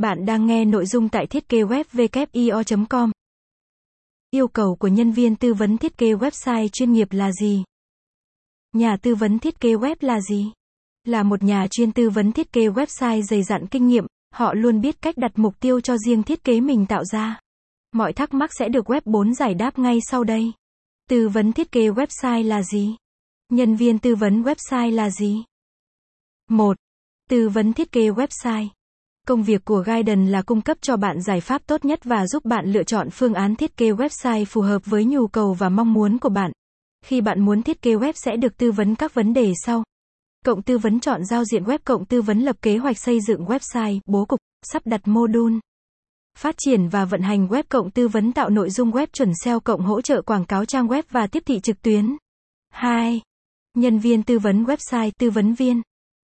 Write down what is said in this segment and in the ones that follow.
Bạn đang nghe nội dung tại thiết kế web com Yêu cầu của nhân viên tư vấn thiết kế website chuyên nghiệp là gì? Nhà tư vấn thiết kế web là gì? Là một nhà chuyên tư vấn thiết kế website dày dặn kinh nghiệm, họ luôn biết cách đặt mục tiêu cho riêng thiết kế mình tạo ra. Mọi thắc mắc sẽ được web 4 giải đáp ngay sau đây. Tư vấn thiết kế website là gì? Nhân viên tư vấn website là gì? 1. Tư vấn thiết kế website Công việc của Guidon là cung cấp cho bạn giải pháp tốt nhất và giúp bạn lựa chọn phương án thiết kế website phù hợp với nhu cầu và mong muốn của bạn. Khi bạn muốn thiết kế web sẽ được tư vấn các vấn đề sau. Cộng tư vấn chọn giao diện web, cộng tư vấn lập kế hoạch xây dựng website, bố cục, sắp đặt module. Phát triển và vận hành web cộng tư vấn tạo nội dung web chuẩn SEO cộng hỗ trợ quảng cáo trang web và tiếp thị trực tuyến. 2. Nhân viên tư vấn website, tư vấn viên.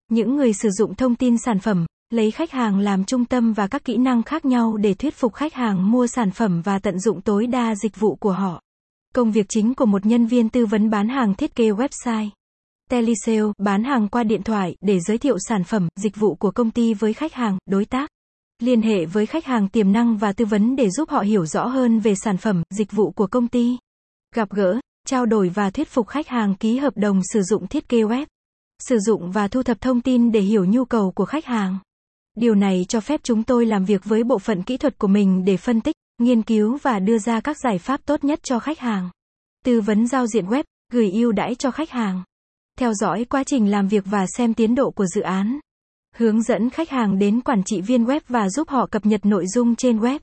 Những người sử dụng thông tin sản phẩm, lấy khách hàng làm trung tâm và các kỹ năng khác nhau để thuyết phục khách hàng mua sản phẩm và tận dụng tối đa dịch vụ của họ. Công việc chính của một nhân viên tư vấn bán hàng thiết kế website. Telesale, bán hàng qua điện thoại để giới thiệu sản phẩm, dịch vụ của công ty với khách hàng, đối tác. Liên hệ với khách hàng tiềm năng và tư vấn để giúp họ hiểu rõ hơn về sản phẩm, dịch vụ của công ty. Gặp gỡ, trao đổi và thuyết phục khách hàng ký hợp đồng sử dụng thiết kế web. Sử dụng và thu thập thông tin để hiểu nhu cầu của khách hàng. Điều này cho phép chúng tôi làm việc với bộ phận kỹ thuật của mình để phân tích, nghiên cứu và đưa ra các giải pháp tốt nhất cho khách hàng. Tư vấn giao diện web, gửi ưu đãi cho khách hàng. Theo dõi quá trình làm việc và xem tiến độ của dự án. Hướng dẫn khách hàng đến quản trị viên web và giúp họ cập nhật nội dung trên web.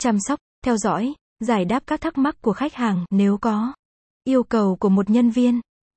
Chăm sóc, theo dõi, giải đáp các thắc mắc của khách hàng nếu có. Yêu cầu của một nhân viên